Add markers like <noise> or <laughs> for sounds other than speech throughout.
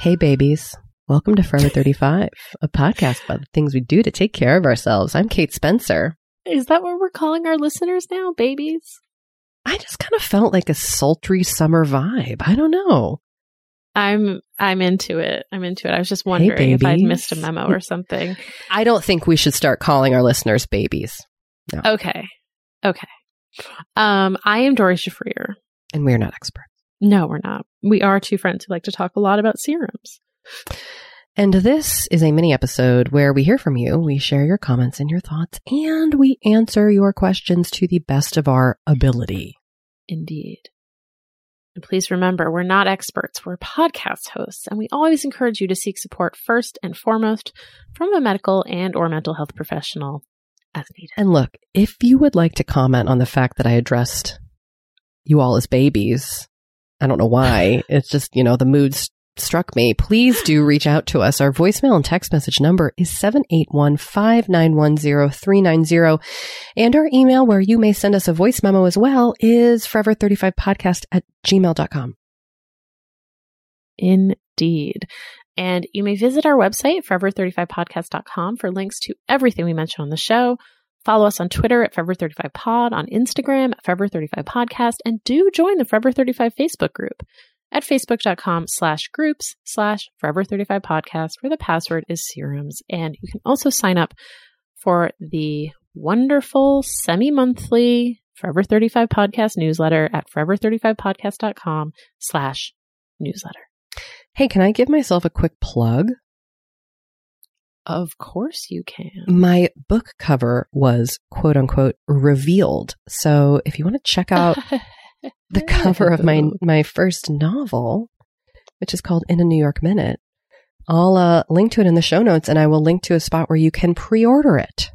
Hey, babies. Welcome to Forever <laughs> 35, a podcast about the things we do to take care of ourselves. I'm Kate Spencer. Is that what we're calling our listeners now, babies? I just kind of felt like a sultry summer vibe. I don't know. I'm I'm into it. I'm into it. I was just wondering if I'd missed a memo <laughs> or something. I don't think we should start calling our listeners babies. Okay. Okay. Um, I am Doree Shafrir. And we're not experts. No, we're not. We are two friends who like to talk a lot about serums. And this is a mini episode where we hear from you, we share your comments and your thoughts, and we answer your questions to the best of our ability. Indeed. And please remember, we're not experts. We're podcast hosts, and we always encourage you to seek support first and foremost from a medical and or mental health professional as needed. And look, if you would like to comment on the fact that I addressed you all as babies, I don't know why. <laughs> it's just, you know, the mood s- struck me. Please do reach out to us. Our voicemail and text message number is 781-591-0390. And our email where you may send us a voice memo as well is forever35podcast at gmail.com. Indeed. And you may visit our website, forever35podcast.com, for links to everything we mentioned on the show. Follow us on Twitter at Forever35Pod, on Instagram at Forever35Podcast, and do join the Forever 35 Facebook group at facebook.com slash groups slash Forever35Podcast, where the password is serums. And you can also sign up for the wonderful semi-monthly Forever 35 Podcast newsletter at Forever35Podcast.com slash newsletter. Hey, can I give myself a quick plug? Of course you can. My book cover was quote unquote revealed. So if you want to check out <laughs> the cover of my my first novel, which is called In a New York Minute. I'll uh, link to it in the show notes, and I will link to a spot where you can pre-order it.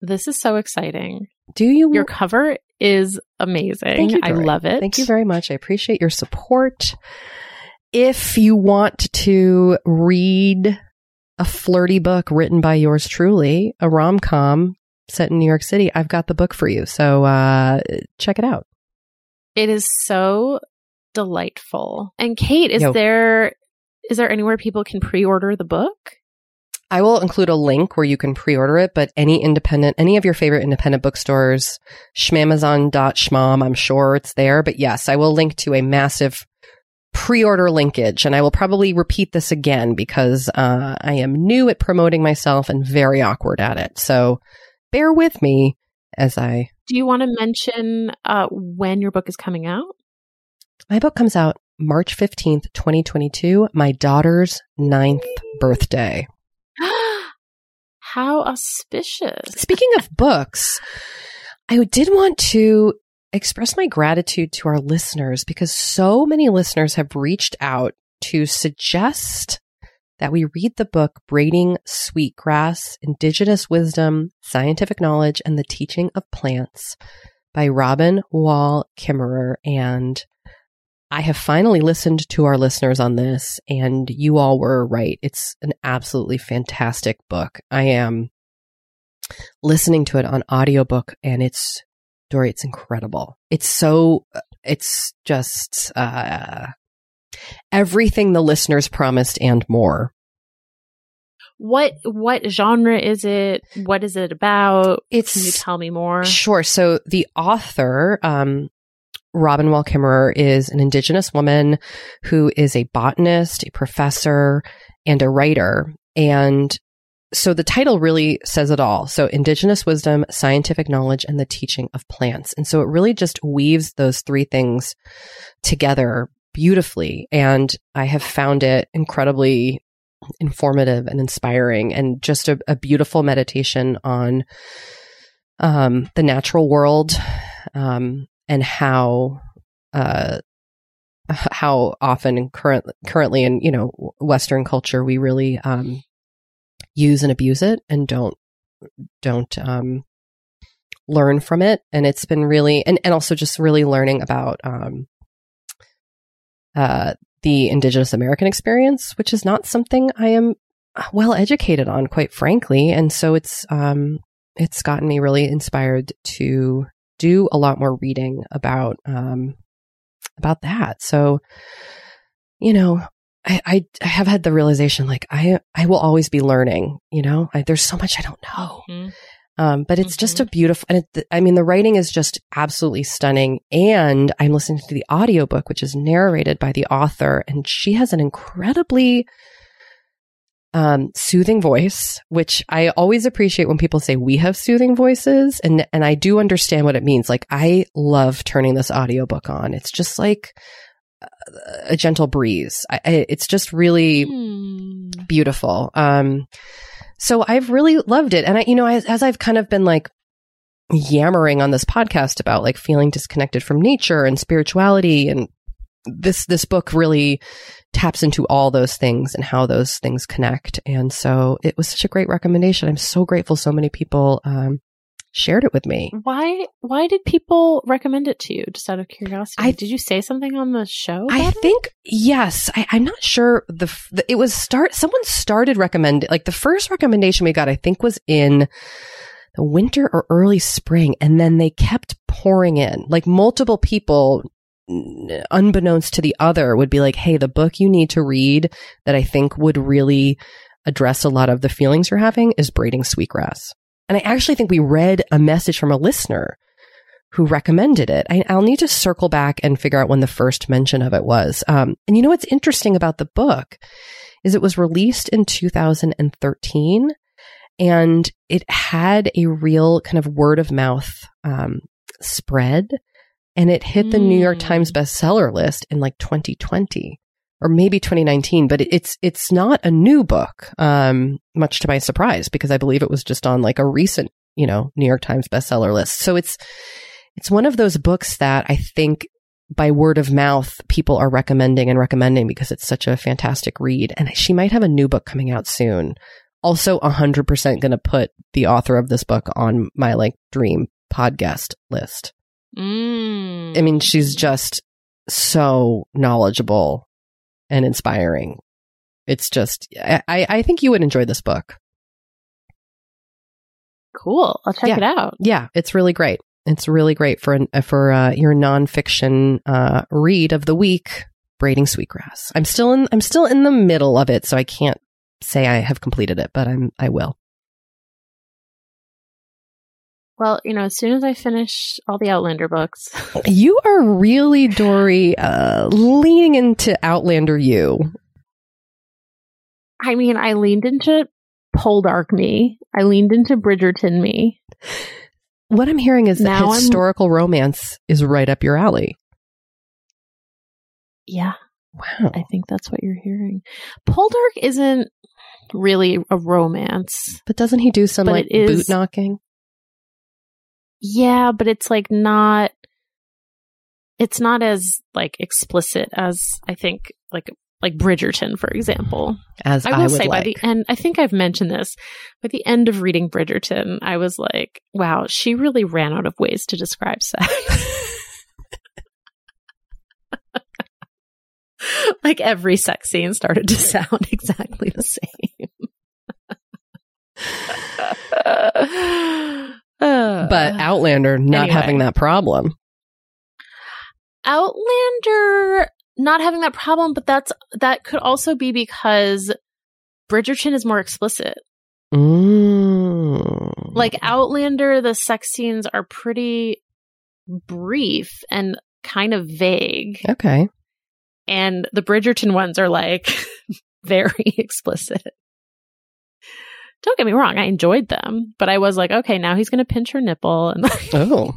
This is so exciting. Do you? Your cover is amazing. Thank you, I love it. Thank you very much. I appreciate your support. If you want to read a flirty book written by yours truly, a rom com set in New York City, I've got the book for you. So uh, check it out. It is so delightful. And Kate, is Yo. there is there anywhere people can pre-order the book? I will include a link where you can pre-order it, but any independent, any of your favorite independent bookstores, schmamazon.schmom, I'm sure it's there. But yes, I will link to a massive pre-order linkage and I will probably repeat this again because uh, I am new at promoting myself and very awkward at it. So bear with me as I, Do you want to mention uh, when your book is coming out? my book comes out March 15th, 2022, my daughter's ninth birthday. <gasps> How auspicious. Speaking of books, I did want to express my gratitude to our listeners because so many listeners have reached out to suggest that we read the book Braiding Sweetgrass Indigenous Wisdom, Scientific Knowledge, and the Teaching of Plants by Robin Wall Kimmerer. And I have finally listened to our listeners on this, and you all were right. It's an absolutely fantastic book. I am listening to it on audiobook and it's Doree, it's incredible. It's so it's just uh everything the listeners promised and more. What what genre is it? What is it about? It's Can you tell me more? Sure. So the author, um, Robin Wall Kimmerer, is an Indigenous woman who is a botanist, a professor, and a writer. And so the title really says it all. So Indigenous wisdom, scientific knowledge, and the teaching of plants. And so it really just weaves those three things together beautifully. And I have found it incredibly informative and inspiring and just a, a beautiful meditation on um, the natural world um, and how uh, how often current currently in you know Western culture we really um, use and abuse it and don't don't um, learn from it. And it's been really and, and also just really learning about um, uh, the indigenous american experience which is not something i am well educated on quite frankly. And so it's um it's gotten me really inspired to do a lot more reading about um about that. So you know I, I, I have had the realization like I I will always be learning, you know. I, there's so much I don't know, Mhm. um, but it's just a beautiful. And it, I mean, the writing is just absolutely stunning. And I'm listening to the audiobook, which is narrated by the author, and she has an incredibly um, soothing voice, which I always appreciate when people say we have soothing voices, and and I do understand what it means. Like I love turning this audiobook on. It's just like a gentle breeze. I, I, it's just really Hmm. beautiful. Um, so I've really loved it. And I, you know, as, as I've kind of been like yammering on this podcast about like feeling disconnected from nature and spirituality and this, this book really taps into all those things and how those things connect. And so it was such a great recommendation. I'm so grateful so many people, um, shared it with me. Why why did people recommend it to you? Just out of curiosity. I- did you say something on the show? I about it? think yes. I, I'm not sure. The, the it was start. Someone started recommending like the first recommendation we got. I think was in the winter or early spring, and then they kept pouring in. Like multiple people, unbeknownst to the other, would be like, "Hey, the book you need to read that I think would really address a lot of the feelings you're having is Braiding Sweetgrass." And I actually think we read a message from a listener who recommended it. I, I'll need to circle back and figure out when the first mention of it was. Um, and you know what's interesting about the book is it was released in 2013 and it had a real kind of word of mouth um, spread and it hit the New York. Times bestseller list in like 2020 or maybe 2019 but it's it's not a new book um much to my surprise because i believe it was just on like a recent you know new york times bestseller list so it's it's one of those books that i think by word of mouth people are recommending and recommending because it's such a fantastic read and she might have a new book coming out soon also 100% going to put the author of this book on my like dream podcast list. Mm. I mean, she's just so knowledgeable and inspiring. It's just, I, I think you would enjoy this book. cool. I'll check Yeah. it out. Yeah, it's really great. It's really great for an, for uh, your nonfiction uh, read of the week. Braiding Sweetgrass. I'm still in. I'm still in the middle of it, so I can't say I have completed it, but I'm. I will. Well, you know, as soon as I finish all the Outlander books, <laughs> You are really Doree, uh, leaning into Outlander. You. I mean, I leaned into Poldark me. I leaned into Bridgerton me. What I'm hearing is that Now I'm- historical romance is right up your alley. Yeah, Wow. I think that's what you're hearing. Poldark isn't really a romance. But doesn't he do some like it is- boot knocking? Yeah, but it's like not it's not as like explicit as I think like like Bridgerton, for example. As I, I will would say by the end, I think I've mentioned this. By the end of reading Bridgerton, I was like, wow, she really ran out of ways to describe sex. <laughs> like every sex scene started to sound <laughs> exactly the same. <laughs> Uh, but Outlander not Anyway. having that problem. Outlander not having that problem, but that's that could also be because Bridgerton is more explicit. Mm. Like Outlander, the sex scenes are pretty brief and kind of vague. okay. And the Bridgerton ones are like <laughs> very explicit. Don't get me wrong, I enjoyed them, but I was like, okay, now he's going to pinch her nipple and <laughs> Oh.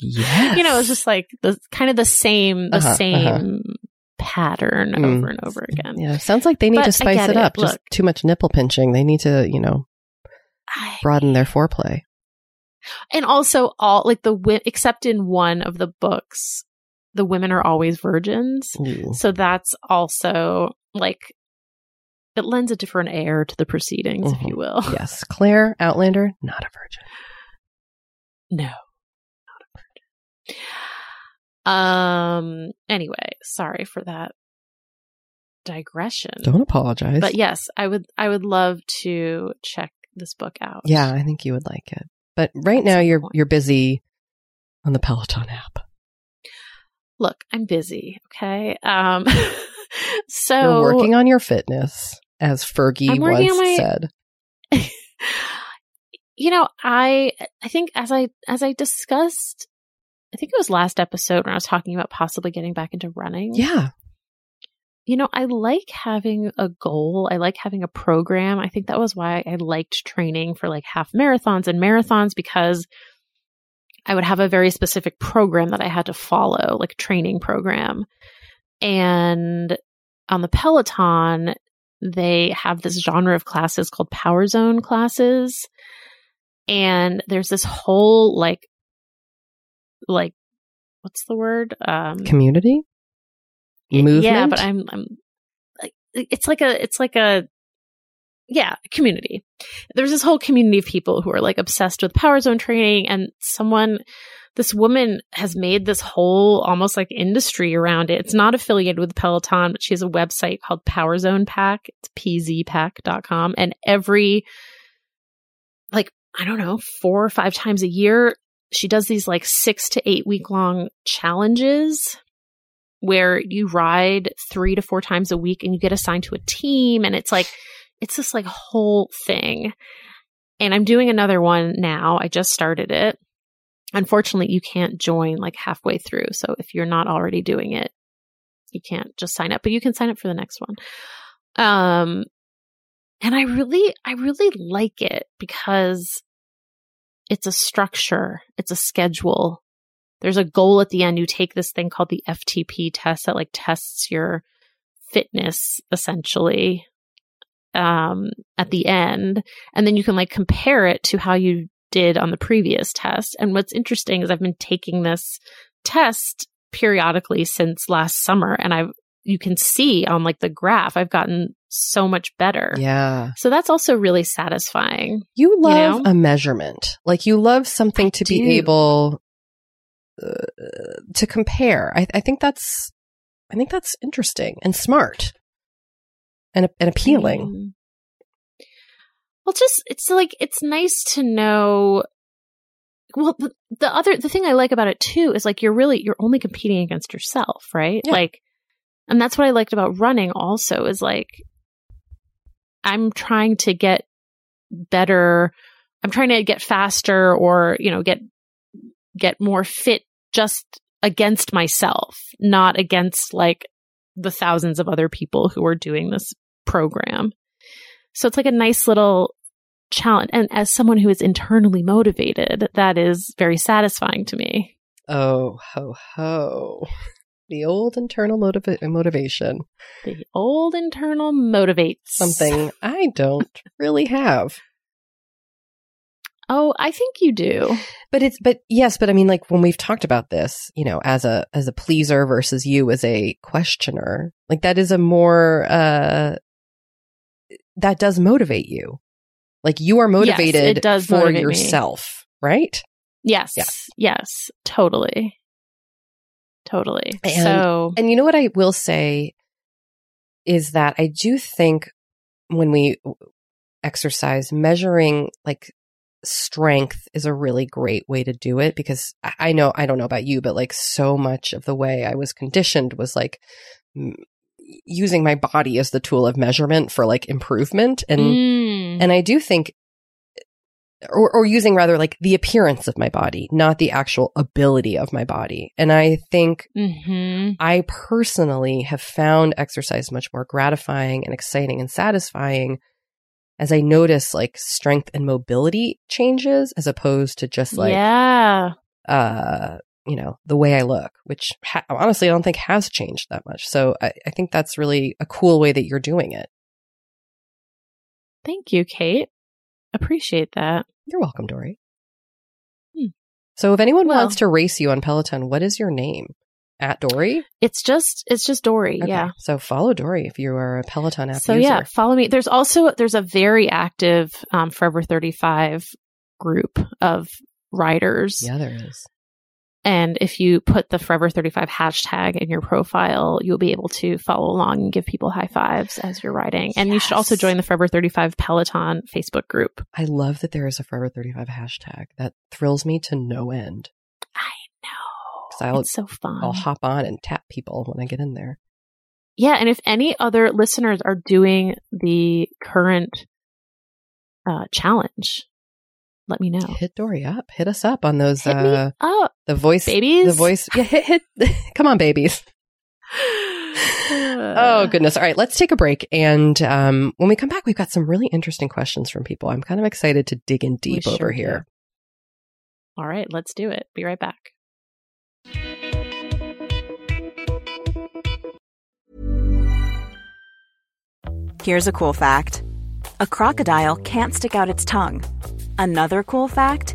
Yes. you know, it's just like the kind of the same the Uh-huh, same uh-huh. pattern Mm. over and over again. Yeah, sounds like they need But to spice it it. up. Just Look. too much nipple pinching. They need to, you know, broaden their foreplay. and also all like the wi- except in one of the books, the women are always virgins. Ooh. So that's also like it lends a different air to the proceedings, if Mhm. you will. Yes, Claire Outlander, not a virgin. No, not a virgin. Um. Anyway, sorry for that digression. Don't apologize. But yes, I would. I would love to check this book out. yeah, I think you would like it. But right At now you're point. you're busy on the Peloton app. Look, I'm busy. Okay. Um. <laughs> so you're working on your fitness, as Fergie once my- said. <laughs> you know, I I think as I as I discussed, I think it was last episode when I was talking about possibly getting back into running. Yeah. You know, I like having a goal. I like having a program. I think that was why I liked training for like half marathons and marathons because I would have a very specific program that I had to follow, like a training program. And on the Peloton, they have this genre of classes called Power Zone classes. And there's this whole like, like, what's the word? Um, Community? Movement? Yeah, but I'm I'm like it's like a it's like a yeah, community. There's this whole community of people who are like obsessed with power zone training and someone this woman has made this whole almost like industry around it. It's not affiliated with Peloton, but she has a website called Power Zone Pack. It's pzpack.com and every like I don't know, four or five times a year she does these like 6 to 8 week long challenges where you ride three to four times a week and you get assigned to a team. And it's like it's this like whole thing. And i'm doing another one now. I just started it unfortunately you can't join like halfway through so if you're not already doing it you can't just sign up but you can sign up for the next one um and i really i really like it because it's a structure it's a schedule there's a goal at the end. You take this thing called the FTP test that like tests your fitness essentially um, at the end. And then you can like compare it to how you did on the previous test. And what's interesting is I've been taking this test periodically since last summer and I've you can see on like the graph I've gotten so much better. Yeah. So that's also really satisfying. You love know? a measurement. Like you love something I to do. be able uh, to compare. I, I think that's, I think that's interesting and smart and, and appealing. Well, just it's like it's nice to know. Well, the, the other the thing I like about it too is like you're really you're only competing against yourself, right? Yeah. Like, and that's what I liked about running. Also, is like I'm trying to get better. I'm trying to get faster, or you know, get get more fit just against myself, not against like the thousands of other people who are doing this program. So it's like a nice little challenge. And as someone who is internally motivated, that is very satisfying to me. Oh, ho, ho. The old internal motiva- motivation. The old internal motivates Something I don't really have. Oh, I think you do. But it's but yes, but I mean like when we've talked about this, you know, as a as a pleaser versus you as a questioner, like that is a more uh that does motivate you. Like you are motivated it does for motivate me. yourself, right? Yes. Yeah. Yes. Totally. Totally. And- so And you know what I will say is that I do think when we exercise, measuring like strength is a really great way to do it because I I know, I don't know about you, but like so much of the way I was conditioned was like m- using my body as the tool of measurement for like improvement. And, Mm. And I do think, or, or using rather like the appearance of my body, not the actual ability of my body. And I think Mhm. I personally have found exercise much more gratifying and exciting and satisfying as I notice like strength and mobility changes as opposed to just like, yeah. uh, you know, the way I look, which ha- honestly I don't think has changed that much. So I, I think that's really a cool way that you're doing it. Thank you, Kate. Appreciate that. You're welcome, Doree. Hmm. So if anyone Well- wants to race you on Peloton, what is your name? At Doree? It's just it's just Doree. Okay. Yeah. So follow Doree if you are a Peloton app So user. yeah, follow me. There's also there's a very active um, Forever 35 group of riders, Yeah, there is. And if you put the Forever 35 hashtag in your profile, you'll be able to follow along and give people high fives as you're riding. And you should also join the Forever 35 Peloton Facebook group. I love that there is a Forever 35 hashtag. That thrills me to no end. No, 'Cause I'll- it's so fun. I'll hop on and tap people when I get in there. Yeah, and if any other listeners are doing the current uh, challenge, let me know. Hit Doree up. Hit us up on those, Hit uh, up, the voice, babies. the voice. Yeah, hit, hit. <laughs> Come on, babies. Oh, <sighs> goodness. All right. Let's take a break. And, um, when we come back, we've got some really interesting questions from people. I'm kind of excited to dig in We deep sure over do. here. All right, let's do it. Be right back. Here's a cool fact a crocodile can't stick out its tongue. Another cool fact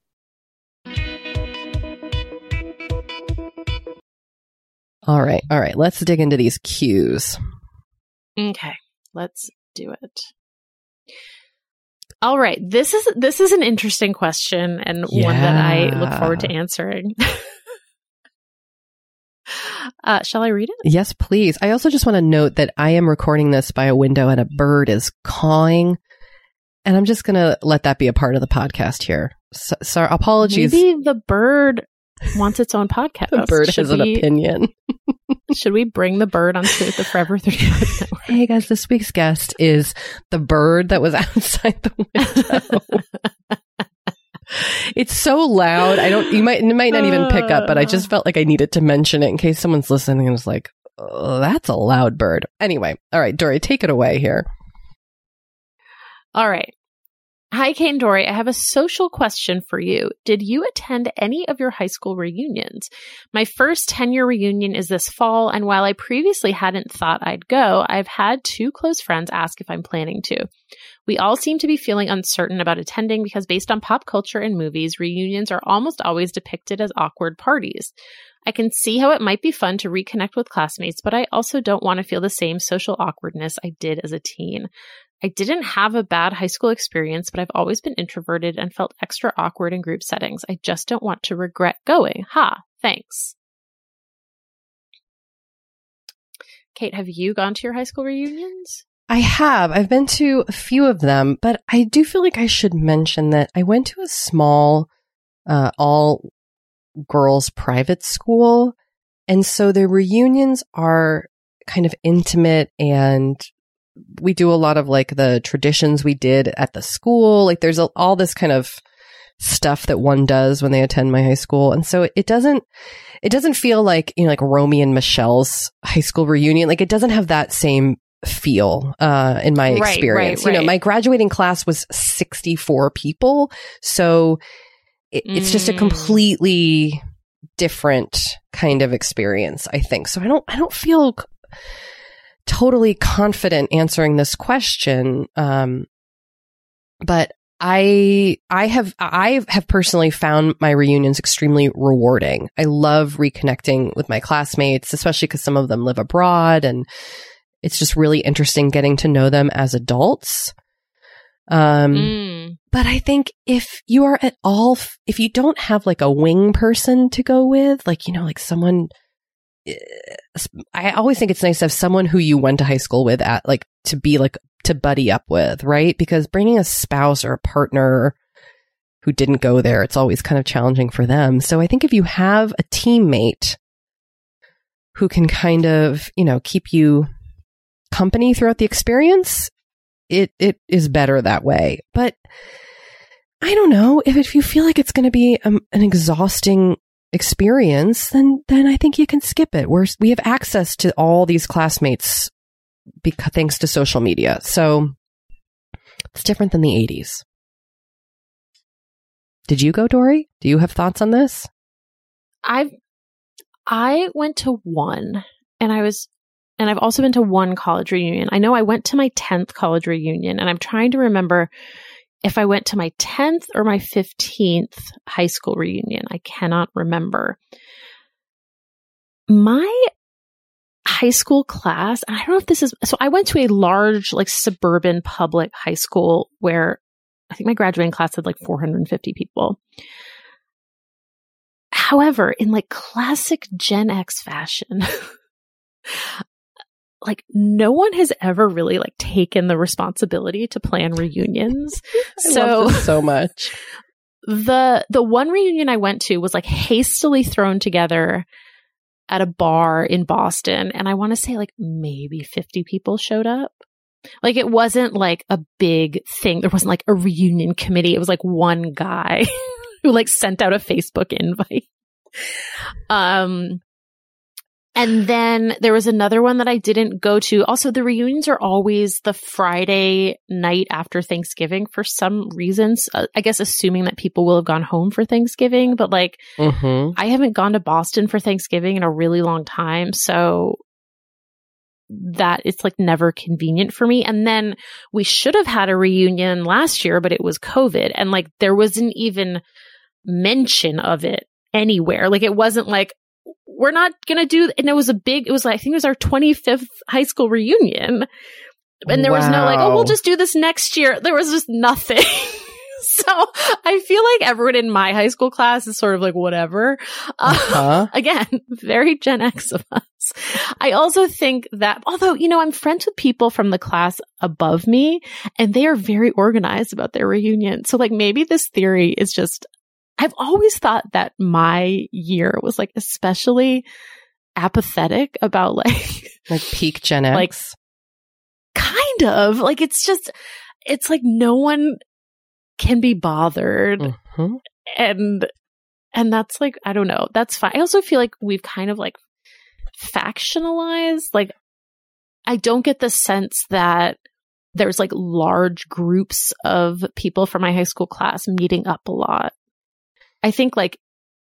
All right. All right. Let's dig into these cues. Okay, let's do it. All right, this is this is an interesting question and one that I look forward to answering. <laughs> uh, shall I read it? Yes, please. I also just want to note that I am recording this by a window and a bird is cawing. And I'm just going to let that be a part of the podcast here. So, so apologies. Maybe the bird wants its own podcast. the bird should has an opinion. <laughs> Should we bring the bird onto the Forever 35 network? Hey guys, this week's guest is the bird that was <laughs> outside the window. <laughs> it's so loud. I don't. You might. You might not even pick up. But I just felt like I needed to mention it in case someone's listening and was like, oh, "That's a loud bird." Anyway, all right, Doree, take it away here. All right. Hi, Kate and Doree. I have a social question for you. Did you attend any of your high school reunions? My first 10 year reunion is this fall, and while I previously hadn't thought I'd go, I've had two close friends ask if I'm planning to. We all seem to be feeling uncertain about attending because, based on pop culture and movies, reunions are almost always depicted as awkward parties. I can see how it might be fun to reconnect with classmates, but I also don't want to feel the same social awkwardness I did as a teen. I didn't have a bad high school experience, but I've always been introverted and felt extra awkward in group settings. I just don't want to regret going. Ha, thanks. Kate, have you gone to your high school reunions? I have. I've been to a few of them, but I do feel like I should mention that I went to a small, uh, all girls private school. And so the reunions are kind of intimate and we do a lot of like the traditions we did at the school. Like there's a, all this kind of stuff that one does when they attend my high school. And so it, it doesn't, it doesn't feel like, you know, like Romy and Michelle's high school reunion. Like it doesn't have that same feel, uh, in my Right, experience. right, You know, right. my graduating class was 64 people. So it, it's just a Mm. completely different kind of experience, I think. So I don't, I don't feel totally confident answering this question. Um, but I, I have, I have personally found my reunions extremely rewarding. I love reconnecting with my classmates, especially because some of them live abroad and it's just really interesting getting to know them as adults. Um, Mm. but I think if you are at all, if you don't have like a wing person to go with, like, you know, like someone, eh, I always think it's nice to have someone who you went to high school with at like to be like to buddy up with, right? Because bringing a spouse or a partner who didn't go there, it's always kind of challenging for them. So I think if you have a teammate who can kind of, you know, keep you company throughout the experience, it it is better that way. But I don't know if if you feel like it's going to be um, an exhausting experience, then then I think you can skip it. We're we have access to all these classmates because thanks to social media. So it's different than the 80s. Did you go, Doree? Do you have thoughts on this? I've I went to one and I was and I've also been to one college reunion. I know I went to my 10th college reunion and I'm trying to remember if I went to my 10th or my 15th high school reunion. I cannot remember. My high school class, and I don't know if this is so I went to a large like suburban public high school where I think my graduating class had like 450 people. However, in like classic Gen X fashion, <laughs> like no one has ever really like taken the responsibility to plan reunions. <laughs> So so <laughs> much. the the one reunion I went to was like hastily thrown together at a bar in Boston and I want to say like maybe 50 people showed up. Like it wasn't like a big thing. There wasn't like a reunion committee. It was like one guy <laughs> who like sent out a Facebook invite. Um, and then there was another one that I didn't go to. Also, the reunions are always the Friday night after Thanksgiving for some reasons. Uh, I guess assuming that people will have gone home for Thanksgiving, but like Mm-hmm. I haven't gone to Boston for Thanksgiving in a really long time. So that it's like never convenient for me. And then we should have had a reunion last year, but it was COVID. And like there wasn't even mention of it anywhere. Like it wasn't like, we're not going to do, and it was a big, it was like, I think it was our 25th high school reunion. And there was no like, oh, we'll just do this next year. There was just nothing. <laughs> so I feel like everyone in my high school class is sort of like, whatever. Uh, Huh? <laughs> again, very Gen X of us. I also think that, although, you know, I'm friends with people from the class above me and they are very organized about their reunion. So like maybe this theory is just, I've always thought that my year was like especially apathetic about <laughs> like, Like peak Gen X. Like, kind of. Like it's just, it's like no one can be bothered. Mhm. and and that's like i don't know. That's fine. I also feel like we've kind of like factionalized like i don't get the sense that there's like large groups of people from my high school class meeting up a lot i think like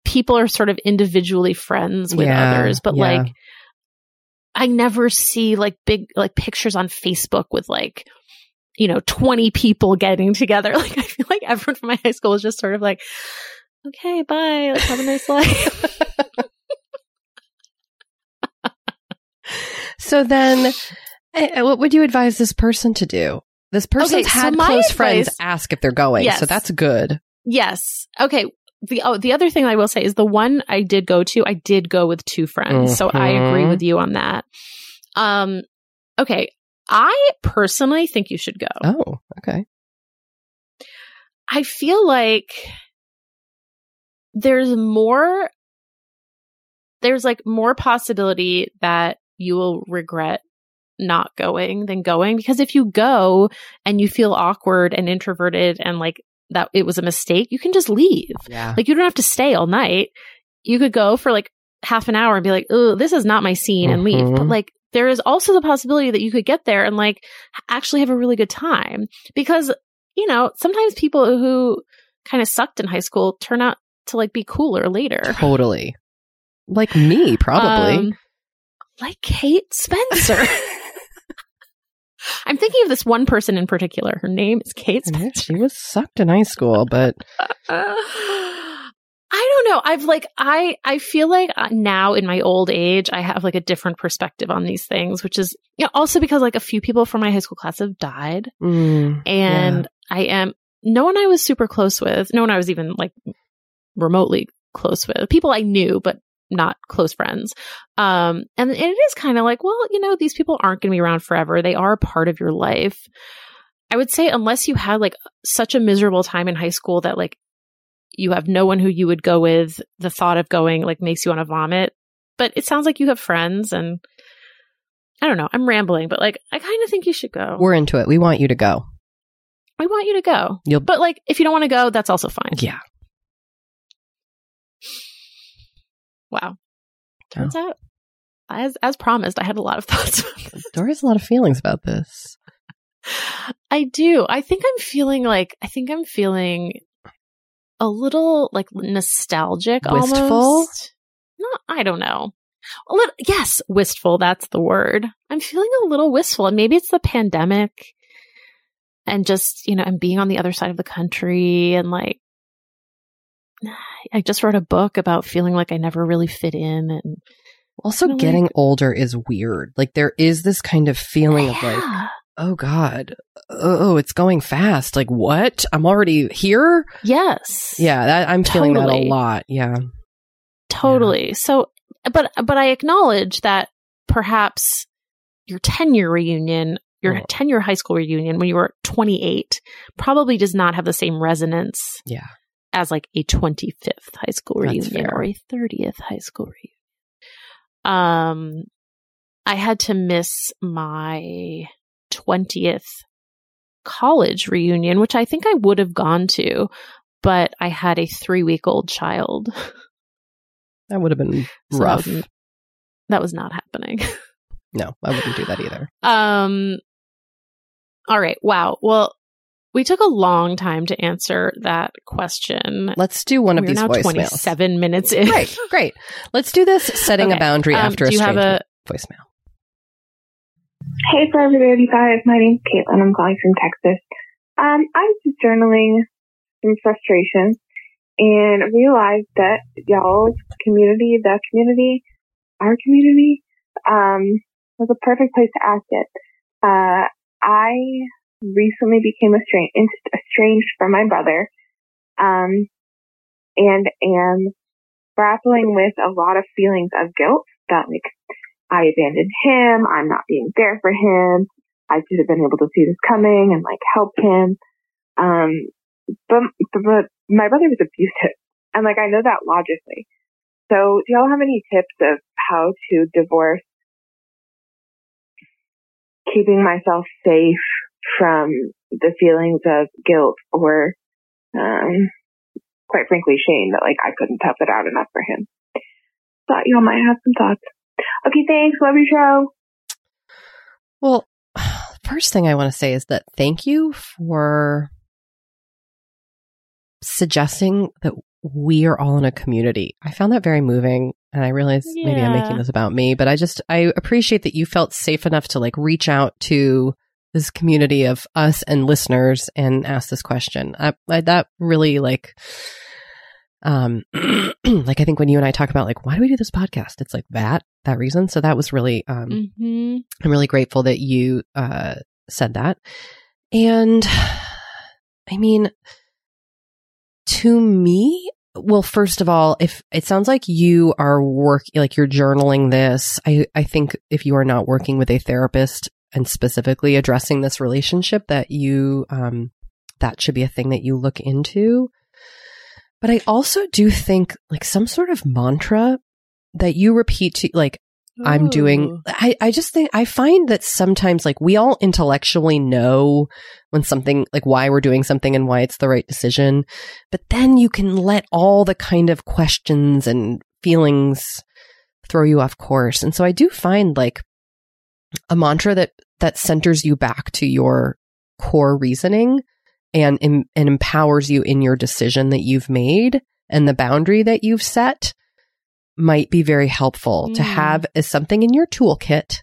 people are sort of individually friends with Yeah, others but yeah. like i never see like big like pictures on facebook with like you know 20 people getting together <laughs> like i feel like everyone from my high school is just sort of like okay, bye. Like, have a nice life. <laughs> So then, eh, what would you advise this person to do? This person's so had my close friends ask if they're going, Yes. so that's good. yes. Okay. The oh, the other thing I will say is the one I did go to, I did go with two friends. So I agree Mhm. with you on that. Um okay, I personally think you should go. Oh, okay. I feel like there's more there's like more possibility that you will regret not going than going because if you go and you feel awkward and introverted and like that it was a mistake, you can just leave. Yeah. Like you don't have to stay all night. You could go for like half an hour and be like, "Oh, this is not my scene," and leave. But Mhm. like there is also the possibility that you could get there and like actually have a really good time because you know sometimes people who kind of sucked in high school turn out to like be cooler later. Totally. Like me, probably. Um, like Kate Spencer. <laughs> I'm thinking of this one person in particular. Her name is Kate Yeah, Spencer. she was sucked in high school, but <sighs> I don't know. I've like I I feel like uh, now in my old age I have like a different perspective on these things, which is you know, also because like a few people from my high school class have died, mm, and I am no one I was super close with, no one I was even like remotely close with, people I knew but not close friends. Um, and it is kind of like, well, you know, these people aren't going to be around forever. They are a part of your life. I would say unless you had like such a miserable time in high school that like you have no one who you would go with, the thought of going like makes you want to vomit. But it sounds like you have friends and I don't know. I'm rambling, but like I kind of think you should go. we're into it. We want you to go. We want you to go. You'll But like if you don't want to go, that's also fine. Yeah. Wow. Turns out as as promised, I had a lot of <laughs> thoughts. Doree has a lot of feelings about this. I do. I think I'm feeling like I think I'm feeling a little like nostalgic Wistful? almost. No, I don't know. A little, yes, wistful. That's the word. I'm feeling a little wistful, and maybe it's the pandemic, and just you know, and being on the other side of the country, and like, I just wrote a book about feeling like I never really fit in, and Also, Really? getting older is weird. Like there is this kind of feeling of like, oh God, oh, it's going fast. Like what? I'm already here. yes, Yeah, that, I'm feeling that a lot. Yeah. Totally. So, but, but I acknowledge that perhaps your 10 year reunion, your Oh. 10 year high school reunion when you were 28 probably does not have the same resonance Yeah. As like a 25th high school That's reunion fair. or a 30th high school reunion. Um, I had to miss my 20th college reunion, which I think I would have gone to, but I had a three week old child. <laughs> That would have been So rough. That was not happening. no, I wouldn't do that either. <laughs> Um, all right. Wow. Well, we took a long time to answer that question. Let's do one of We're these now voicemails. 27 minutes in. Great, great. Let's do this setting a boundary Um, after do a you have a voicemail. Hey, Forever 35. My name's Caitlin. I'm calling from Texas. Um, I was just journaling some frustration and realized that y'all's community, the community, our community, um, was a perfect place to ask it. Uh, I recently became estranged, from my brother, um, and am grappling with a lot of feelings of guilt that like I abandoned him. I'm not being there for him. I should have been able to see this coming and like help him. Um, but, but my brother was abusive and like I know that logically. So do y'all have any tips of how to divorce keeping myself safe from the feelings of guilt or, um, quite frankly, shame that like I couldn't tough it out enough for him? Thought y'all might have some thoughts. Okay, thanks. Love your show. Well, <sighs> first thing I want to say is that thank you for suggesting that we are all in a community. I found that very moving. And I realize maybe I'm making this about me, but I just, I appreciate that you felt safe enough to like reach out to this community of us and listeners and ask this question. I, I, that really like, um, <clears throat> like I think when you and I talk about like, why do we do this podcast? It's like that, that reason. So that was really, um, hmm I'm really grateful that you uh, said that. And I mean, to me, well, first of all, if it sounds like you are work, like you're journaling this, I, I think if you are not working with a therapist and specifically addressing this relationship, that you, um, that should be a thing that you look into. But I also do think like some sort of mantra that you repeat to, like, I'm doing I, I just think I find that sometimes like we all intellectually know when something like why we're doing something and why it's the right decision. But then you can let all the kind of questions and feelings throw you off course. And so I do find like a mantra that that centers you back to your core reasoning and em- and empowers you in your decision that you've made and the boundary that you've set might be very helpful to Mm. have as something in your toolkit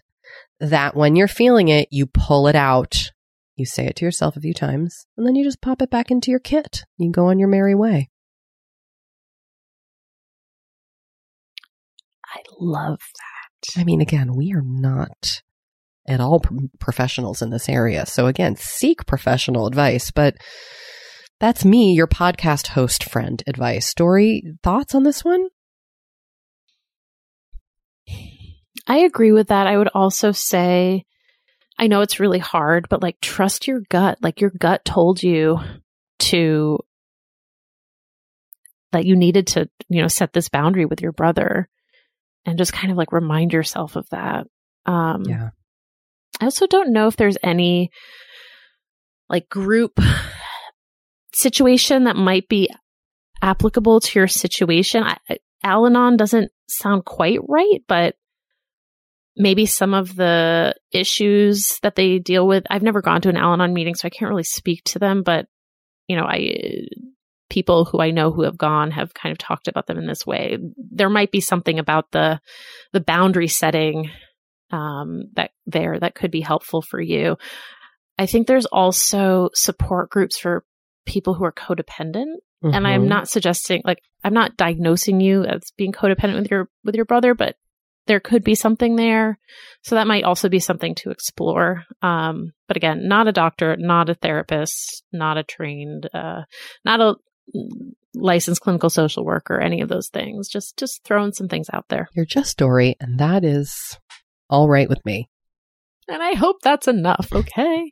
that when you're feeling it, you pull it out. You say it to yourself a few times and then you just pop it back into your kit. You go on your merry way. I love that. I mean, again, we are not at all pro- professionals in this area. So again, seek professional advice, but that's me, your podcast host friend advice. Doree thoughts on this one? I agree with that. I would also say, I know it's really hard, but like trust your gut. Like your gut told you to, that you needed to, you know, set this boundary with your brother and just kind of like remind yourself of that. Um, Yeah. I also don't know if there's any like group situation that might be applicable to your situation. I- Al-Anon doesn't sound quite right, but maybe some of the issues that they deal with. I've never gone to an Al-Anon meeting, so I can't really speak to them, but you know, I people who I know who have gone have kind of talked about them in this way. There might be something about the the boundary setting um, that there that could be helpful for you. I think there's also support groups for people who are codependent and I'm Mhm. not suggesting like I'm not diagnosing you as being codependent with your with your brother, but there could be something there. So that might also be something to explore. Um, but again, not a doctor, not a therapist, not a trained, uh, not a licensed clinical social worker, any of those things. Just just throwing some things out there. You're just Doree, and that is all right with me. And I hope that's enough. <laughs> Okay.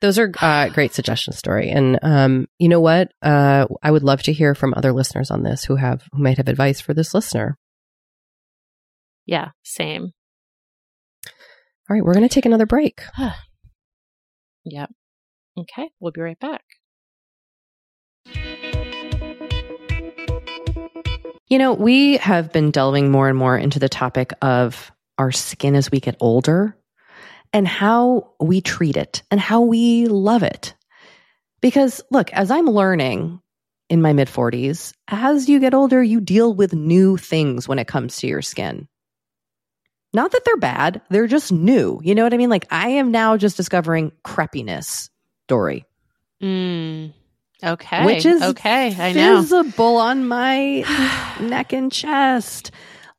Those are uh, great suggestions, Doree. And um, you know what? Uh, I would love to hear from other listeners on this who have who might have advice for this listener. Yeah, same. All right, we're going to take another break. <sighs> Yep. Okay, we'll be right back. You know, we have been delving more and more into the topic of our skin as we get older and how we treat it and how we love it. Because look, as I'm learning in my mid 40s, as you get older, you deal with new things when it comes to your skin. Not that they're bad, they're just new. You know what I mean? Like I am now just discovering crepiness, Doree. Mm, okay. Which is okay. I know. visible on my <sighs> neck and chest.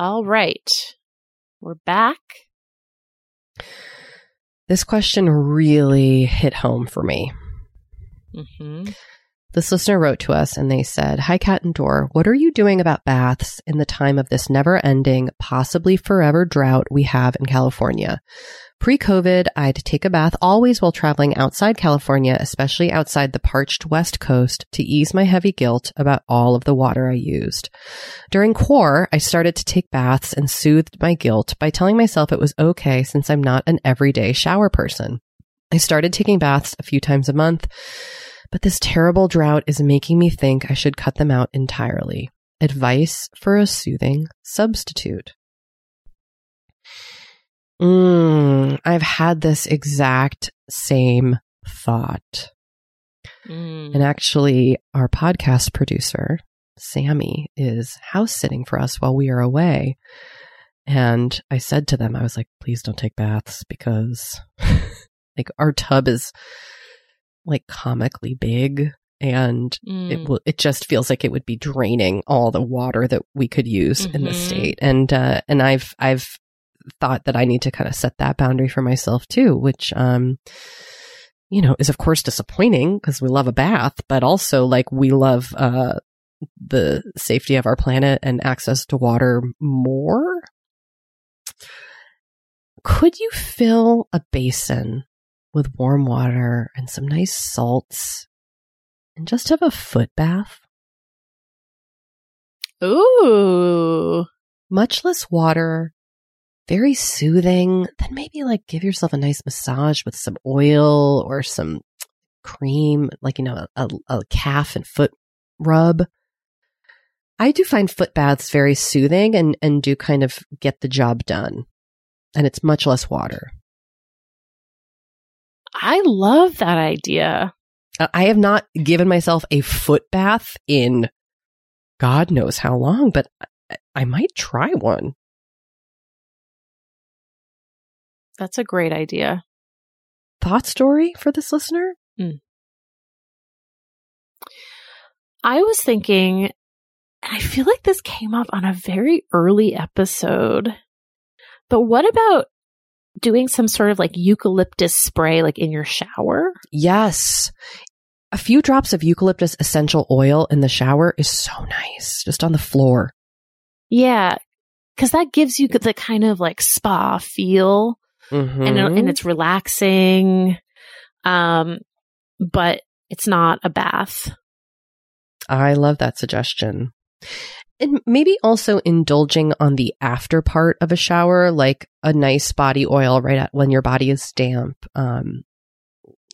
All right. We're back. This question really hit home for me. hmm This listener wrote to us and they said, Hi, Cat and Door. What are you doing about baths in the time of this never ending, possibly forever drought we have in California? Pre COVID, I'd take a bath always while traveling outside California, especially outside the parched West Coast, to ease my heavy guilt about all of the water I used. During core, I started to take baths and soothed my guilt by telling myself it was okay since I'm not an everyday shower person. I started taking baths a few times a month, but this terrible drought is making me think I should cut them out entirely. Advice for a soothing substitute. Mm, I've had this exact same thought. Mm. And actually, our podcast producer, Sammy, is house sitting for us while we are away. And I said to them, I was like, please don't take baths because <laughs> like our tub is like comically big and Mm. it will it just feels like it would be draining all the water that we could use in the Mhm. state and uh and i've i've thought that i need to kind of set that boundary for myself too which um you know is of course disappointing because we love a bath but also like we love uh the safety of our planet and access to water more could you fill a basin with warm water and some nice salts and just have a foot bath? Ooh. Much less water, very soothing. Then maybe like give yourself a nice massage with some oil or some cream, like, you know, a, a calf and foot rub. I do find foot baths very soothing and, and do kind of get the job done. And it's much less water. I love that idea. Uh, I have not given myself a foot bath in God knows how long, but I, I might try one. That's a great idea. Thought Doree for this listener? Hmm. I was thinking, and I feel like this came up on a very early episode, but what about doing some sort of like eucalyptus spray like in your shower? Yes. A few drops of eucalyptus essential oil in the shower is so nice, just on the floor. Yeah. Cause that gives you the kind of like spa feel Mm-hmm. and, and it's relaxing. Um, but it's not a bath. I love that suggestion. And maybe also indulging on the after part of a shower, like a nice body oil right at when your body is damp. Um,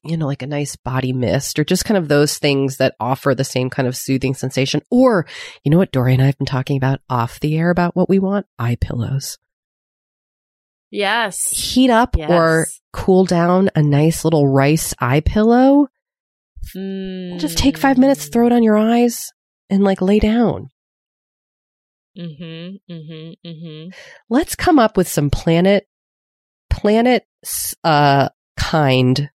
you know, like a nice body mist or just kind of those things that offer the same kind of soothing sensation. Or, you know what Doree and I have been talking about off the air about what we want? Eye pillows. Yes. Heat up Yes. or cool down a nice little rice eye pillow. Just take five minutes, throw it on your eyes and like lay down. Mm-hmm. Mm-hmm. Mm-hmm. let's come up with some planet planet uh kind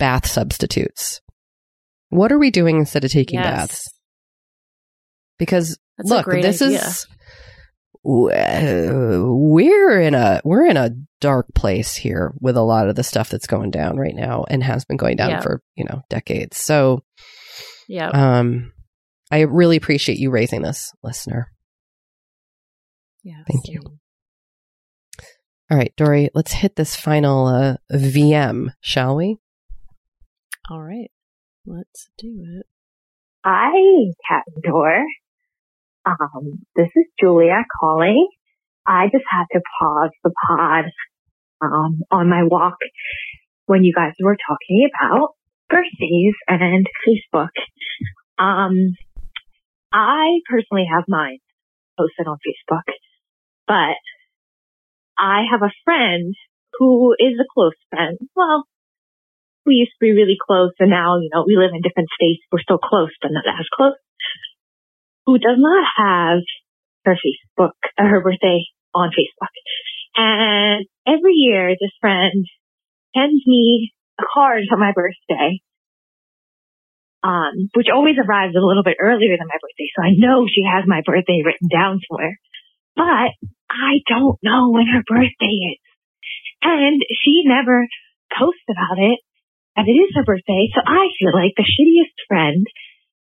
bath substitutes what are we doing instead of taking Yes. baths because That's look this idea. is we're in a we're in a dark place here with a lot of the stuff that's going down right now and has been going down Yeah. for you know decades so Yeah. um i really appreciate you raising this listener yeah thank you. all right Doree let's hit this final uh vm shall we All right. Let's do it. Hi, Cat and Door. Um, this is Julia calling. I just had to pause the pod um, on my walk when you guys were talking about birthdays and Facebook. Um, I personally have mine posted on Facebook, but I have a friend who is a close friend. Well, we used to be really close and now, you know, we live in different states. We're still close, but not as close. Who does not have her Facebook, uh, her birthday on Facebook. And every year this friend sends me a card for my birthday. Um, which always arrives a little bit earlier than my birthday. So I know she has my birthday written down somewhere, but I don't know when her birthday is. And she never posts about it and it is her birthday, so I feel like the shittiest friend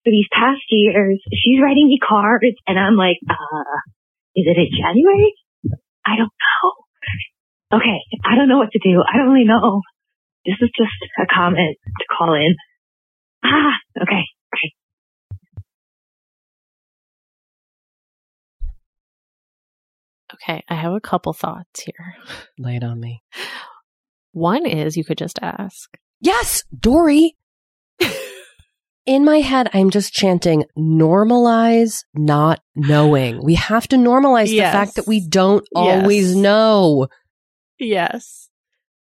for these past years. She's writing me cards, and I'm like, uh, is it in January? I don't know. Okay, I don't know what to do. I don't really know. This is just a comment to call in. Ah, okay. Okay. Okay, I have a couple thoughts here. lay it on me One is you could just ask. Yes, Doree. In my head, I'm just chanting normalize not knowing. We have to normalize Yes. the fact that we don't Yes. always know. Yes.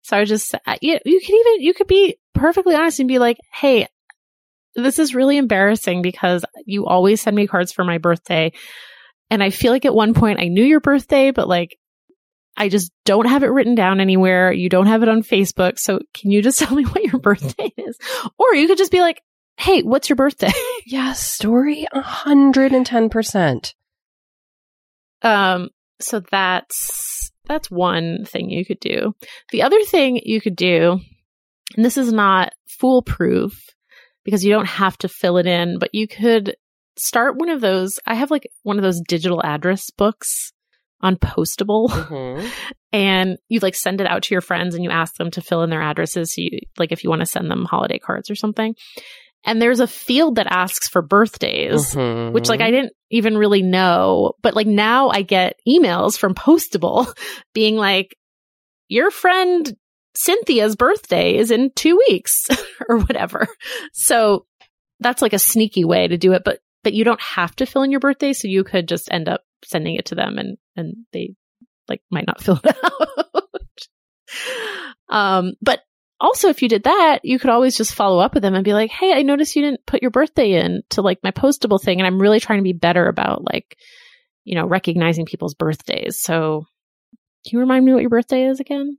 So I just, uh, you, you could even, you could be perfectly honest and be like, hey, this is really embarrassing because you always send me cards for my birthday. And I feel like at one point I knew your birthday, but like, I just don't have it written down anywhere. You don't have it on Facebook. So can you just <laughs> tell me what your birthday is? Or you could just be like, hey, what's your birthday? Yes, Doree, 110%. Um, so that's that's one thing you could do. The other thing you could do, and this is not foolproof because you don't have to fill it in, but you could start one of those. I have like one of those digital address books on Postable, <laughs> and you like send it out to your friends and you ask them to fill in their addresses. So you like if you want to send them holiday cards or something. And there's a field that asks for birthdays, Mhm. which like I didn't even really know, but like now I get emails from Postable <laughs> being like, your friend Cynthia's birthday is in two weeks <laughs> or whatever. So that's like a sneaky way to do it, but but you don't have to fill in your birthday, so you could just end up sending it to them and and they like might not <laughs> fill it out. um, but also if you did that, you could always just follow up with them and be like, "Hey, I noticed you didn't put your birthday in to like my postable thing, and I'm really trying to be better about like, you know, recognizing people's birthdays." So, can you remind me what your birthday is again?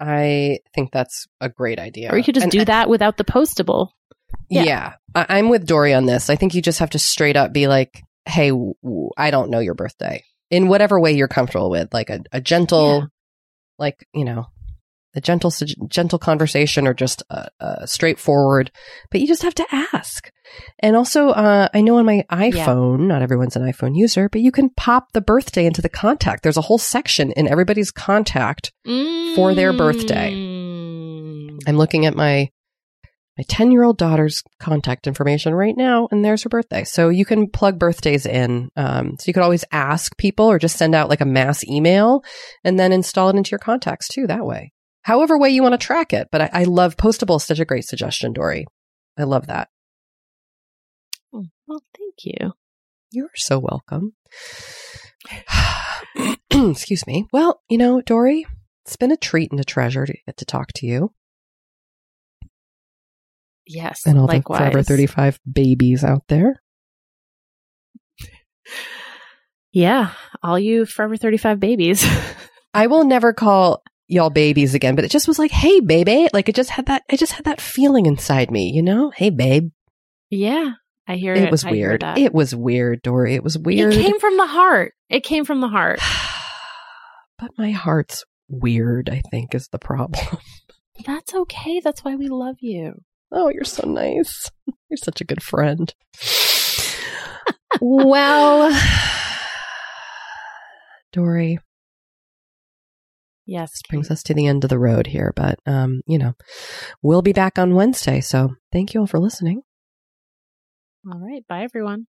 I think that's a great idea. Or you could just And do that without the postable. Yeah, Yeah. I- I'm with Doree on this. I think you just have to straight up be like, "Hey, w- w- I don't know your birthday." In whatever way you're comfortable with, like a, a gentle, Yeah. like you know, a gentle, gentle conversation, or just a, a straightforward. But you just have to ask. And also, uh, I know on my iPhone, not everyone's an iPhone user, but you can pop the birthday into the contact. There's a whole section in everybody's contact For their birthday. Mm. I'm looking at my my 10 year old daughter's contact information right now, and there's her birthday. So you can plug birthdays in. Um, so you could always ask people or just send out like a mass email and then install it into your contacts too that way. However way you want to track it. But I, I love Postable is such a great suggestion, Doree. I love that. Oh, well, thank you. You're so welcome. <sighs> Excuse me. Well, you know, Doree, it's been a treat and a treasure to get to talk to you Yes, and all likewise. the Forever 35 babies out there. Yeah, all you Forever 35 babies. <laughs> I will never call y'all babies again, but it just was like, hey, baby. Like it just had that, it just had that feeling inside me, you know? Hey, babe. yeah, I hear it. It was I weird. It was weird, Doree. It was weird. It came from the heart. It came from the heart. <sighs> but my heart's weird, I think, is the problem. <laughs> That's okay. That's why we love you. Oh, you're so nice. <laughs> You're such a good friend. <laughs> well, <sighs> Doree, Yes. this brings us to the end of the road here, but um, you know, we'll be back on Wednesday. So thank you all for listening. All right. Bye, everyone.